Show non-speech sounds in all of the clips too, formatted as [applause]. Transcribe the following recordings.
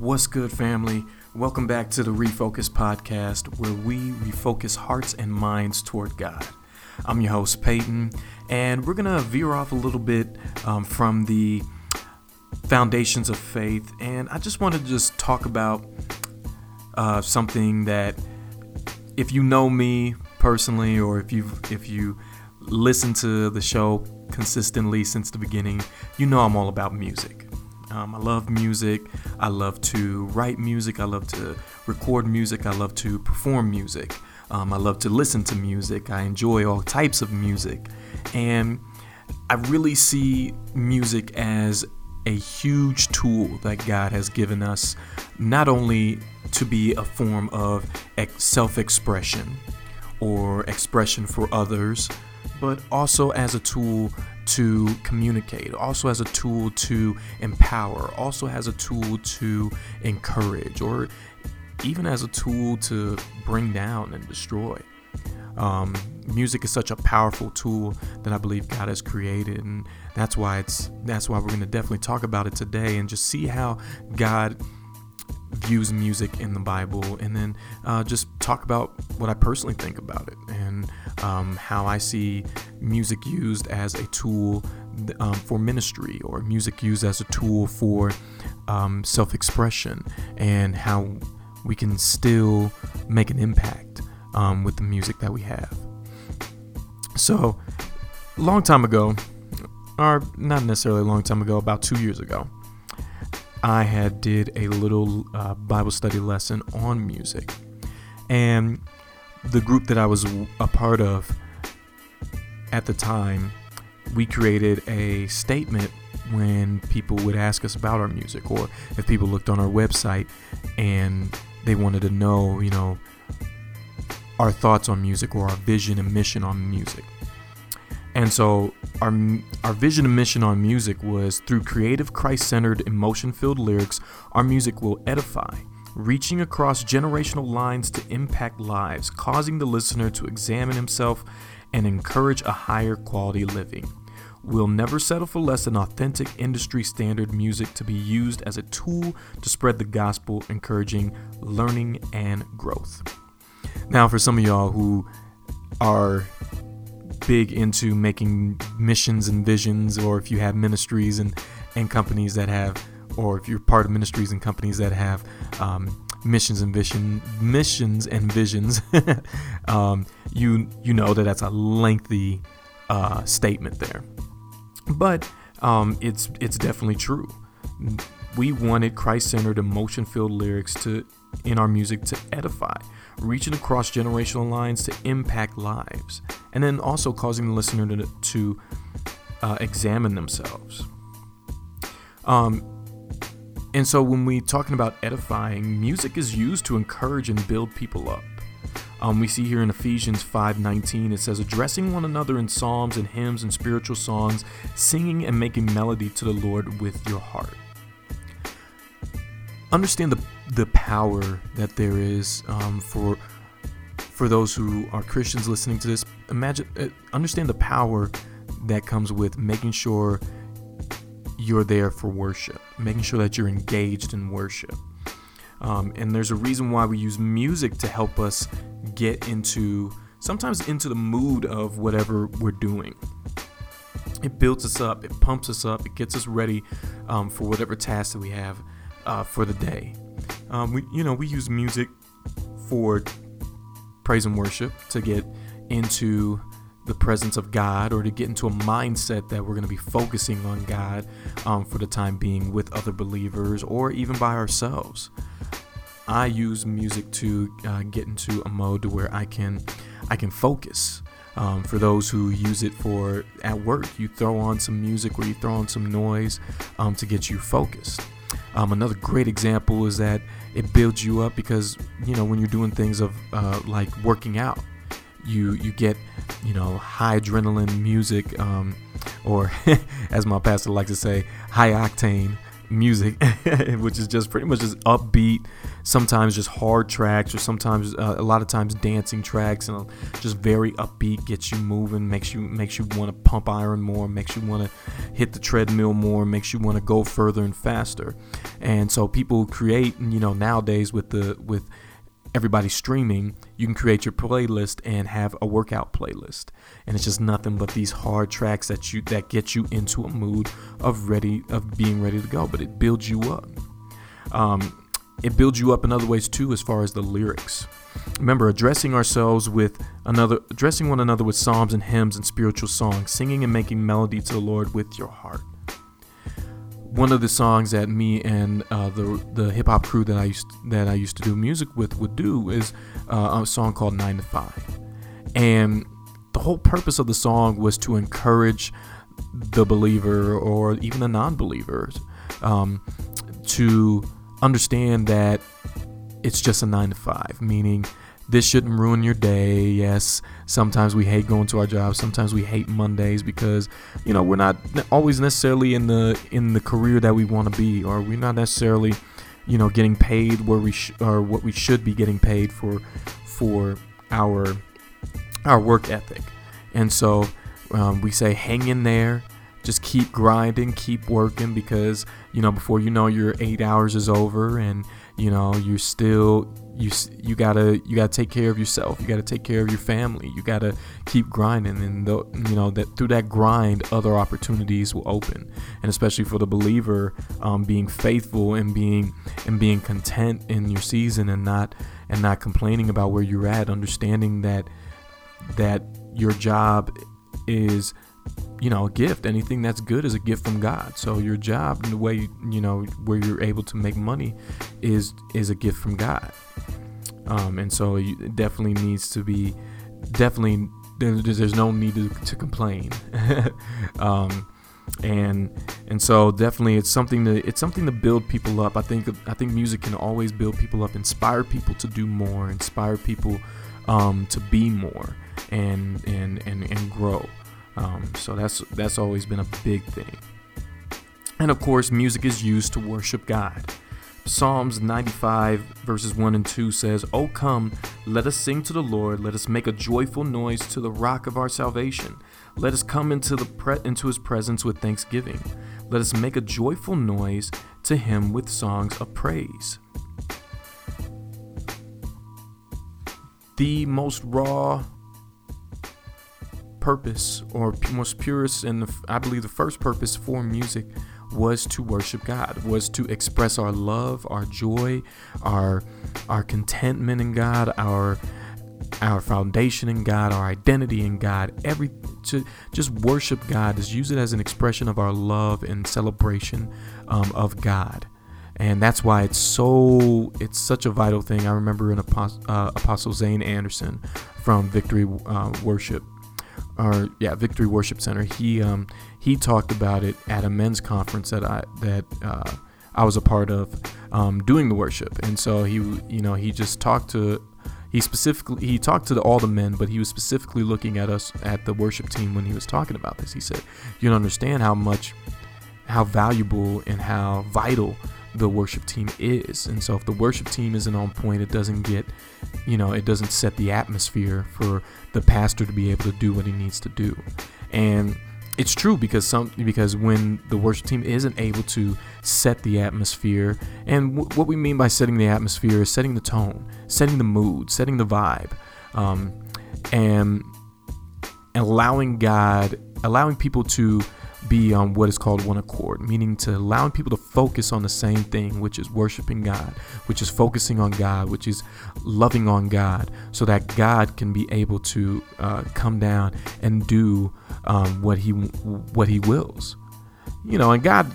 What's good, family? Welcome back to the Refocus Podcast, where we refocus hearts and minds toward God. I'm your host, Peyton, and we're going to veer off a little bit um, from the foundations of faith. And I just want to just talk about uh, something that, if you know me personally, or if you if you listen to the show consistently since the beginning, you know I'm all about music. Um, I love music. I love to write music. I love to record music. I love to perform music. Um, I love to listen to music. I enjoy all types of music. And I really see music as a huge tool that God has given us, not only to be a form of self expression or expression for others, but also as a tool to communicate, also as a tool to empower, also as a tool to encourage, or even as a tool to bring down and destroy. Um, music is such a powerful tool that I believe God has created, and that's why it's that's why we're going to definitely talk about it today and just see how God views music in the Bible, and then uh, just talk about what I personally think about it and um, how I see music used as a tool um, for ministry or music used as a tool for um, self expression and how we can still make an impact um, with the music that we have. So, a long time ago, or not necessarily a long time ago, about two years ago, I had did a little uh, Bible study lesson on music, and the group that I was a part of at the time, we created a statement when people would ask us about our music, or if people looked on our website and they wanted to know, you know, our thoughts on music or our vision and mission on music. And so our our vision and mission on music was through creative Christ-centered emotion-filled lyrics, our music will edify, reaching across generational lines to impact lives, causing the listener to examine himself and encourage a higher quality living. We'll never settle for less than authentic industry standard music to be used as a tool to spread the gospel, encouraging learning and growth. Now, for some of y'all who are big into making missions and visions, or if you have ministries and, and companies that have, or if you're part of ministries and companies that have um, missions and vision, missions and visions, [laughs] um, you you know that that's a lengthy uh, statement there, but um, it's it's definitely true. We wanted Christ-centered, emotion-filled lyrics to in our music to edify, reaching across generational lines to impact lives, and then also causing the listener to, to uh, examine themselves. Um, and so when we're talking about edifying, music is used to encourage and build people up. Um, we see here in Ephesians 5:19 it says addressing one another in psalms and hymns and spiritual songs, singing and making melody to the Lord with your heart. Understand the the power that there is um, for for those who are Christians listening to this. Imagine, uh, understand the power that comes with making sure you're there for worship, making sure that you're engaged in worship. Um, and there's a reason why we use music to help us get into sometimes into the mood of whatever we're doing. It builds us up, it pumps us up, it gets us ready um, for whatever task that we have uh, for the day. Um, we, you know, we use music for praise and worship to get into the presence of God or to get into a mindset that we're going to be focusing on God um, for the time being with other believers or even by ourselves. I use music to uh, get into a mode where I can I can focus. Um, for those who use it for at work, you throw on some music or you throw on some noise um, to get you focused. Um, another great example is that it builds you up because you know when you're doing things of uh, like working out, you you get you know high adrenaline music, um, or [laughs] as my pastor likes to say, high octane music, [laughs] which is just pretty much just upbeat, sometimes just hard tracks, or sometimes uh, a lot of times dancing tracks, and just very upbeat, gets you moving, makes you makes you want to pump iron more, makes you want to hit the treadmill more, makes you want to go further and faster. And so people create, you know, nowadays with the with everybody streaming, you can create your playlist and have a workout playlist. And it's just nothing but these hard tracks that you that get you into a mood of ready of being ready to go. But it builds you up. Um, it builds you up in other ways too, as far as the lyrics. Remember, addressing ourselves with another, addressing one another with psalms and hymns and spiritual songs, singing and making melody to the Lord with your heart one of the songs that me and uh, the the hip hop crew that I used that I used to do music with would do is uh, a song called Nine to Five, and the whole purpose of the song was to encourage the believer or even the non-believers um, to understand that it's just a nine to five, meaning this shouldn't ruin your day. Yes, sometimes we hate going to our jobs. Sometimes we hate Mondays because you know we're not always necessarily in the in the career that we want to be, or we're not necessarily you know getting paid where we sh- or what we should be getting paid for for our our work ethic. And so um, we say hang in there, just keep grinding, keep working because you know before you know your eight hours is over and you know you're still you you gotta you gotta take care of yourself. You gotta take care of your family. You gotta keep grinding and the, you know that through that grind other opportunities will open. And especially for the believer um, being faithful and being and being content in your season and not and not complaining about where you're at understanding that that your job is you know a gift. Anything that's good is a gift from god. So your job and the way you know where you're able to make money is is a gift from god um, and so it definitely needs to be definitely there's, there's no need to, to complain [laughs] um, and and so definitely it's something to it's something to build people up i think i think music can always build people up inspire people to do more inspire people um, to be more and and and, and grow um, so that's that's always been a big thing. And of course, music is used to worship God. Psalms 95 verses 1 and 2 says, "O come, let us sing to the Lord, let us make a joyful noise to the rock of our salvation. Let us come into the pre- into his presence with thanksgiving. Let us make a joyful noise to him with songs of praise." The most raw purpose or most purest and I believe the first purpose for music was to worship God, was to express our love, our joy, our our contentment in God, our our foundation in God, our identity in God, every to just worship God is use it as an expression of our love and celebration um, of God, and that's why it's so it's such a vital thing. I remember an Apostle, uh, Apostle Zane Anderson from Victory uh, Worship or yeah, Victory Worship Center. He um, he talked about it at a men's conference that I that uh, I was a part of um, doing the worship, and so he you know he just talked to he specifically he talked to the, all the men, but he was specifically looking at us at the worship team when he was talking about this. He said, "You don't understand how much, how valuable and how vital the worship team is. And so if the worship team isn't on point, it doesn't get, you know, it doesn't set the atmosphere for the pastor to be able to do what he needs to do. And it's true because some because when the worship team isn't able to set the atmosphere, and w- what we mean by setting the atmosphere is setting the tone, setting the mood, setting the vibe, um, and allowing God, allowing people to be on what is called one accord, meaning to allowing people to focus on the same thing, which is worshiping God, which is focusing on God, which is loving on God, so that God can be able to uh, come down and do um, what he what he wills. You know, and God,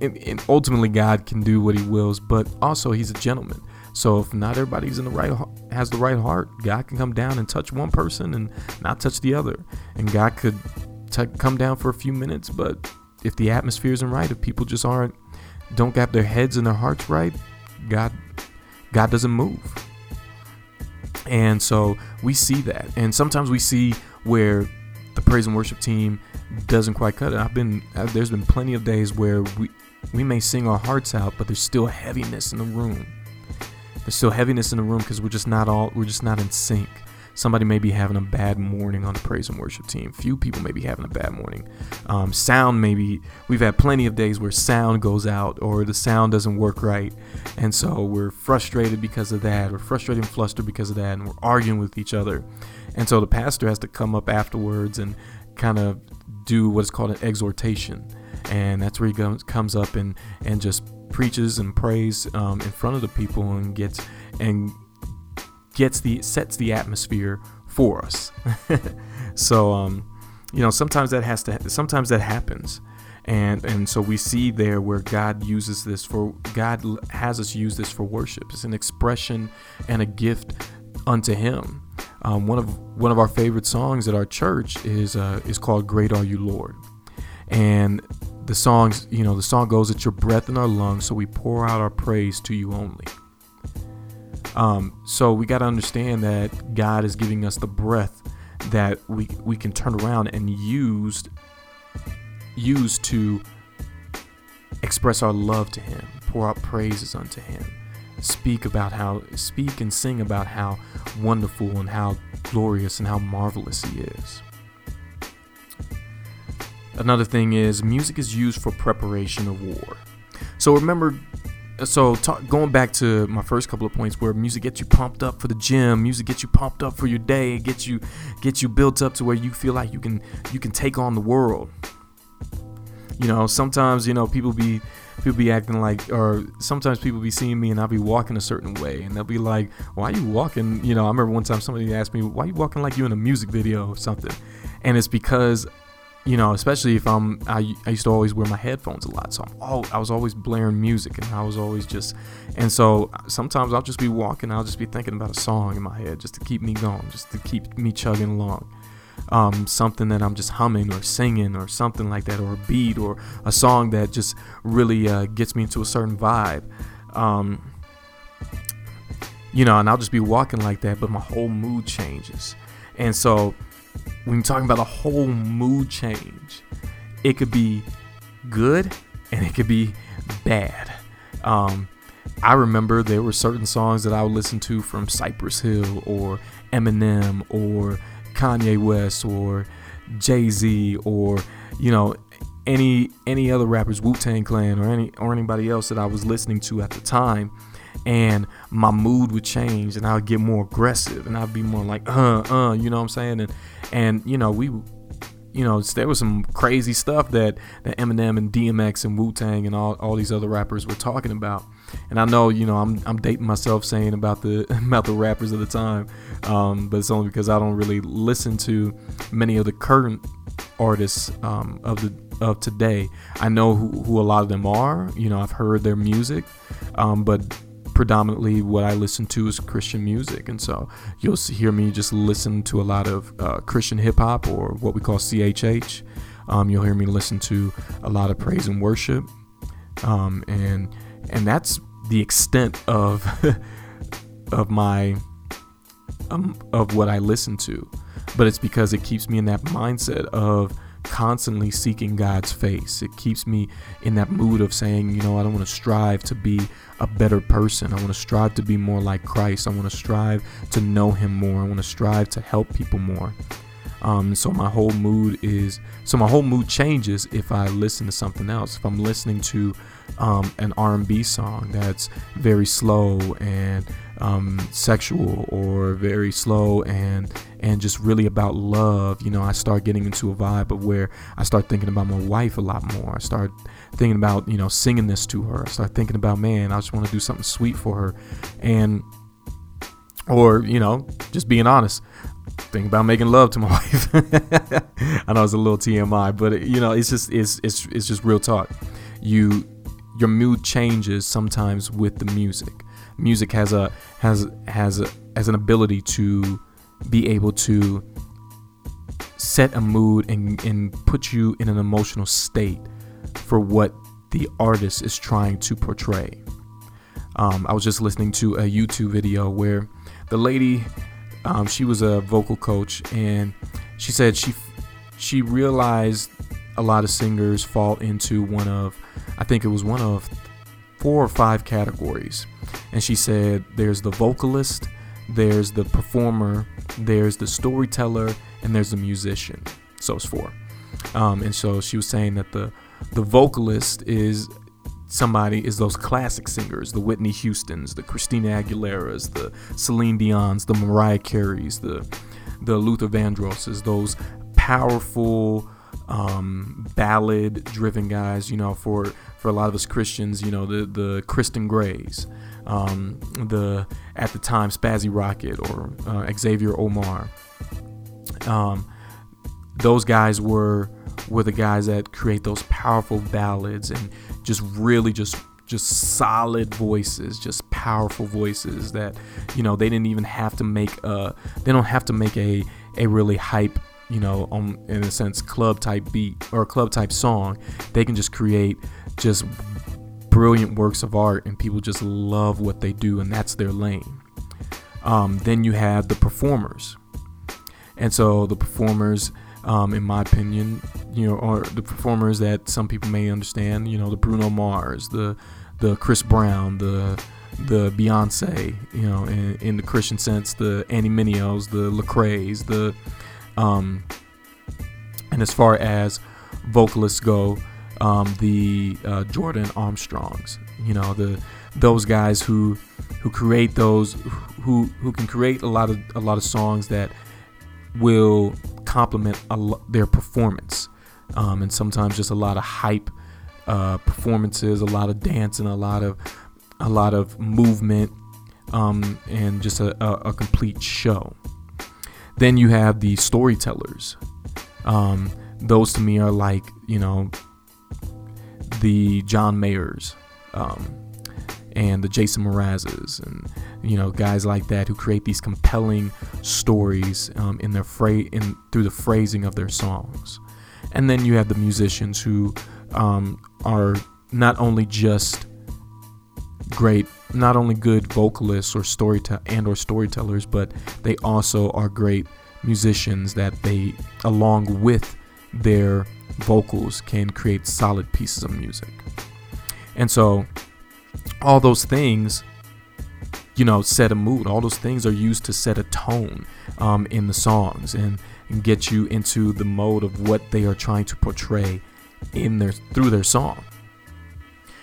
and, and ultimately God can do what He wills, but also He's a gentleman. So if not everybody's in the right has the right heart, God can come down and touch one person and not touch the other, and God could to come down for a few minutes, but if the atmosphere isn't right, if people just aren't don't got their heads and their hearts right, God God doesn't move. And so we see that. And sometimes we see where the praise and worship team doesn't quite cut it. I've been uh, there's been plenty of days where we we may sing our hearts out, but there's still heaviness in the room. There's still heaviness in the room because we're just not all we're just not in sync. Somebody may be having a bad morning on the praise and worship team. Few people may be having a bad morning. Um, sound maybe we've had plenty of days where sound goes out or the sound doesn't work right, and so we're frustrated because of that. We're frustrated and flustered because of that, and we're arguing with each other. And so the pastor has to come up afterwards and kind of do what's called an exhortation and that's where he comes comes up and and just preaches and prays um, in front of the people and gets and gets the sets the atmosphere for us. [laughs] so um, you know sometimes that has to sometimes that happens. And, and so we see there where God uses this for God has us use this for worship. It's an expression and a gift unto Him. Um, one of one of our favorite songs at our church is uh, is called "Great Are You, Lord," and the songs, you know, the song goes, "It's your breath in our lungs, so we pour out our praise to you only." Um, so we got to understand that God is giving us the breath that we we can turn around and use use to express our love to Him, pour out praises unto Him, speak about how speak and sing about how wonderful and how glorious and how marvelous He is. Another thing is music is used for preparation of war. So remember, so talk, going back to my first couple of points, where music gets you pumped up for the gym, music gets you pumped up for your day, it gets you gets you built up to where you feel like you can you can take on the world. You know, sometimes you know people be people be acting like, or sometimes people be seeing me and I'll be walking a certain way, and they'll be like, "Why are you walking?" You know, I remember one time somebody asked me, "Why are you walking like you in a music video or something?" And it's because you know, especially if I'm, I, I used to always wear my headphones a lot. So I'm all, I was always blaring music and I was always just, and so sometimes I'll just be walking, I'll just be thinking about a song in my head just to keep me going, just to keep me chugging along. Um, something that I'm just humming or singing or something like that, or a beat or a song that just really uh, gets me into a certain vibe. Um, you know, and I'll just be walking like that, but my whole mood changes. And so when you're talking about a whole mood change, it could be good and it could be bad. Um, I remember there were certain songs that I would listen to from Cypress Hill or Eminem or Kanye West or Jay Z or you know any any other rappers, Wu Tang Clan or any or anybody else that I was listening to at the time and my mood would change and I would get more aggressive and I'd be more like uh uh you know what I'm saying? And and you know we you know there was some crazy stuff that that Eminem and DMX and Wu Tang and all, all these other rappers were talking about. And I know you know I'm, I'm dating myself saying about the [laughs] about the rappers of the time um, but it's only because I don't really listen to many of the current artists um, of the of today. I know who, who a lot of them are you know I've heard their music um, but predominantly what I listen to is Christian music, and so you'll hear me just listen to a lot of uh, Christian hip hop or what we call CHH. Um, you'll hear me listen to a lot of praise and worship, um, and and that's the extent of [laughs] of my um, of what I listen to. But it's because it keeps me in that mindset of constantly seeking God's face. It keeps me in that mood of saying, you know, I don't want to strive to be a better person. I want to strive to be more like Christ. I want to strive to know Him more. I want to strive to help people more. Um, so my whole mood is so my whole mood changes if I listen to something else. If I'm listening to um, an R&B song that's very slow and um, sexual or very slow and and just really about love, you know, I start getting into a vibe of where I start thinking about my wife a lot more. I start thinking about you know singing this to her. I start thinking about man, I just want to do something sweet for her, and or you know just being honest think about making love to my [laughs] wife. I know it's a little TMI, but you know, it's just it's it's it's just real talk. You your mood changes sometimes with the music. Music has a has has a, has an ability to be able to set a mood and, and put you in an emotional state for what the artist is trying to portray. Um, I was just listening to a YouTube video where the lady um, she was a vocal coach, and she said she she realized a lot of singers fall into one of I think it was one of four or five categories. And she said there's the vocalist, there's the performer, there's the storyteller, and there's the musician. So it's four. Um, and so she was saying that the the vocalist is somebody is those classic singers, the Whitney Houstons, the Christina Aguileras, the Celine Dion's, the Mariah Careys, the the Luther Vandrosses, those powerful um, ballad driven guys, you know, for for a lot of us Christians, you know, the the Christon Grays, um, the at the time Spazzy Rocket or uh, Xavier Omar. Um, those guys were were the guys that create those powerful ballads and just really just just solid voices, just powerful voices that you know they didn't even have to make a they don't have to make a a really hype you know um, in a sense club type beat or club type song. They can just create just brilliant works of art and people just love what they do and that's their lane. Um, then you have the performers, and so the performers um, in my opinion, you know, are the performers that some people may understand. You know, the Bruno Mars, the the Chris Brown, the the Beyonce, you know, in, in the Christian sense, the Andy Mineos, the Lecrae's, the um, and as far as vocalists go, um, the uh, Jordan Armstrongs, you know, the those guys who who create those who who can create a lot of a lot of songs that will complement lo- their performance. Um, and sometimes just a lot of hype uh, performances, a lot of dancing, a lot of a lot of movement, um, and just a, a, a, complete show. Then you have the storytellers. Um, those to me are like you know the John Mayers um, and the Jason Mrazes and you know guys like that who create these compelling stories um, in their fra- in through the phrasing of their songs. And then you have the musicians who um, are not only just great not only good vocalists or storytell and or storytellers but they also are great musicians that they along with their vocals can create solid pieces of music and so all those things you know, set a mood. All those things are used to set a tone um, in the songs and, and get you into the mode of what they are trying to portray in their through their song.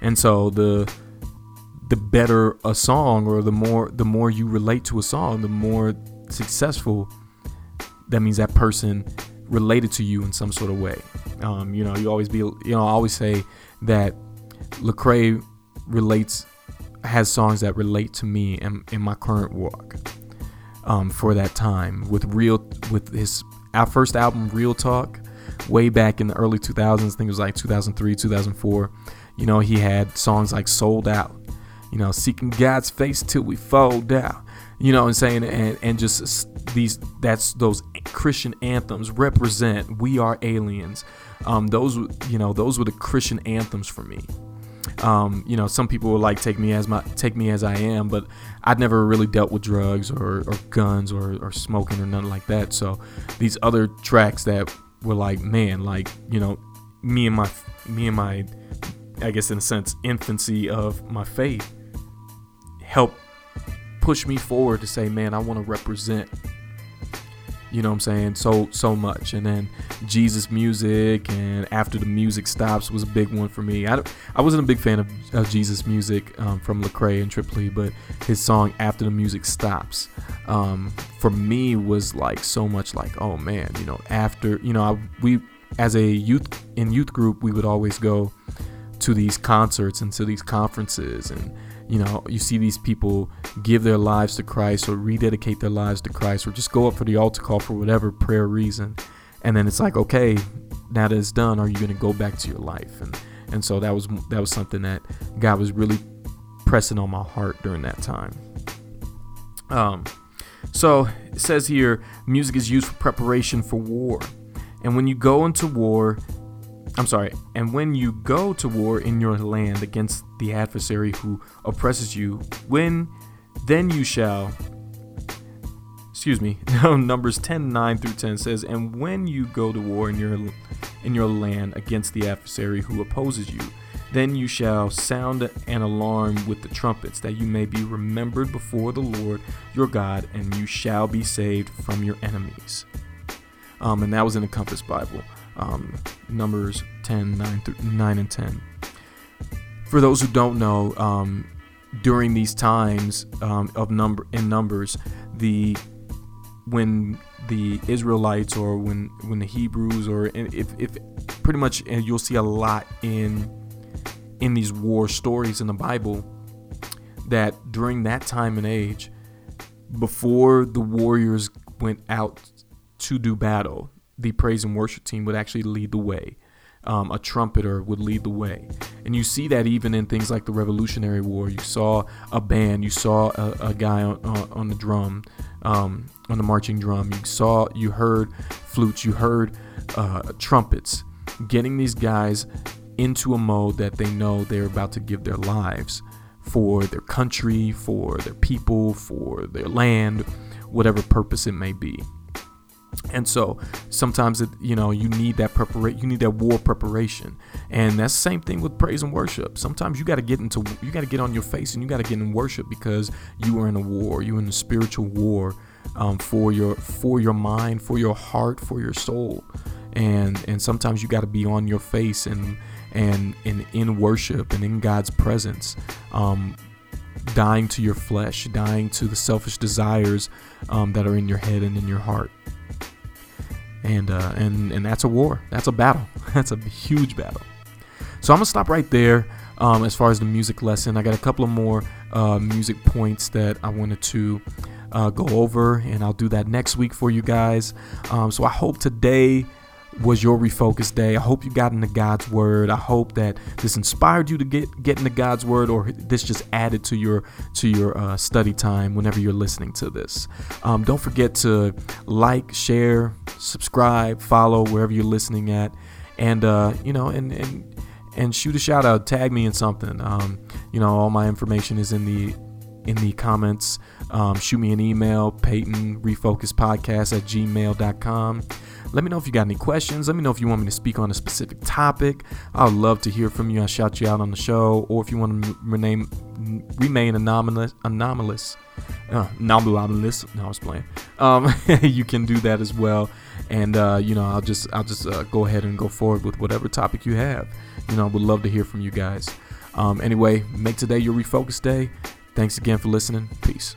And so the the better a song or the more the more you relate to a song, the more successful that means that person related to you in some sort of way. Um, you know, you always be you know, I always say that Lecrae relates has songs that relate to me in, in my current walk um, for that time with real with his our first album real talk way back in the early 2000s i think it was like 2003 2004 you know he had songs like sold out you know seeking god's face till we fold out you know what I'm saying? And, and just these that's those christian anthems represent we are aliens. Um, those you know those were the christian anthems for me. Um, you know, some people will like take me as my take me as I am, but I'd never really dealt with drugs or, or guns or, or smoking or nothing like that. So these other tracks that were like, man, like you know, me and my me and my, I guess in a sense, infancy of my faith, help push me forward to say, man, I want to represent you know what I'm saying? So so much. And then Jesus music and after the music stops was a big one for me. I, I wasn't a big fan of, of Jesus music um, from Lecrae and Trip but his song after the music stops um, for me was like so much like oh man, you know after you know I, we as a youth in youth group we would always go to these concerts and to these conferences and you know, you see these people give their lives to Christ or rededicate their lives to Christ or just go up for the altar call for whatever prayer reason. And then it's like, okay, now that it's done, are you going to go back to your life? And and so that was that was something that God was really pressing on my heart during that time. Um, so it says here, music is used for preparation for war, and when you go into war, I'm sorry, and when you go to war in your land against the adversary who oppresses you, when then you shall excuse me, [laughs] Numbers 10 9 through 10 says, And when you go to war in your in your land against the adversary who opposes you, Then you shall sound an alarm with the trumpets, that you may be remembered before the Lord your God, and you shall be saved from your enemies. Um, and that was in the Compass Bible, um, Numbers 10, 9, 9 and 10. For those who don't know, um, during these times um, of number in numbers, the when the Israelites or when when the Hebrews or if, if pretty much and you'll see a lot in in these war stories in the Bible that during that time and age before the warriors went out to do battle the praise and worship team would actually lead the way um, a trumpeter would lead the way. And you see that even in things like the Revolutionary War. You saw a band, you saw a, a guy on, on, the drum, um, on the marching drum. You saw, you heard flutes, you heard uh, trumpets. Getting these guys into a mode that they know they're about to give their lives for their country, for their people, for their land, whatever purpose it may be. And so sometimes it, you know you need that preparation, you need that war preparation, and that's the same thing with praise and worship. Sometimes you got to get into, you got to get on your face and you got to get in worship because you are in a war, you're in a spiritual war um, for your for your mind, for your heart, for your soul, and and sometimes you got to be on your face and and and in worship and in God's presence. Um, dying to your flesh, dying to the selfish desires um, that are in your head and in your heart and uh, and and that's a war. That's a battle. [laughs] That's a huge battle. So I'm gonna stop right there. Um, as far as the music lesson, I got a couple of more uh, music points that I wanted to uh, go over, and I'll do that next week for you guys. Um, so I hope today was your refocus day. I hope you got into God's word. I hope that this inspired you to get get into God's word, or this just added to your to your uh, study time whenever you're listening to this. Um, don't forget to like, share, subscribe, follow wherever you're listening at, and uh, you know, and and and shoot a shout out, tag me in something. Um, you know, all my information is in the in the comments. Um, shoot me an email, Peyton Refocus Podcast at gmail.com. Let me know if you got any questions. Let me know if you want me to speak on a specific topic. I would love to hear from you. I'll shout you out on the show. Or if you want to remain, remain anomalous, anomalous, uh, anomalous. No, I was playing. Um, [laughs] you can do that as well. And uh, you know, I'll just I'll just uh, go ahead and go forward with whatever topic you have. You know, I would love to hear from you guys. Um, anyway, make today your refocus day. Thanks again for listening. Peace.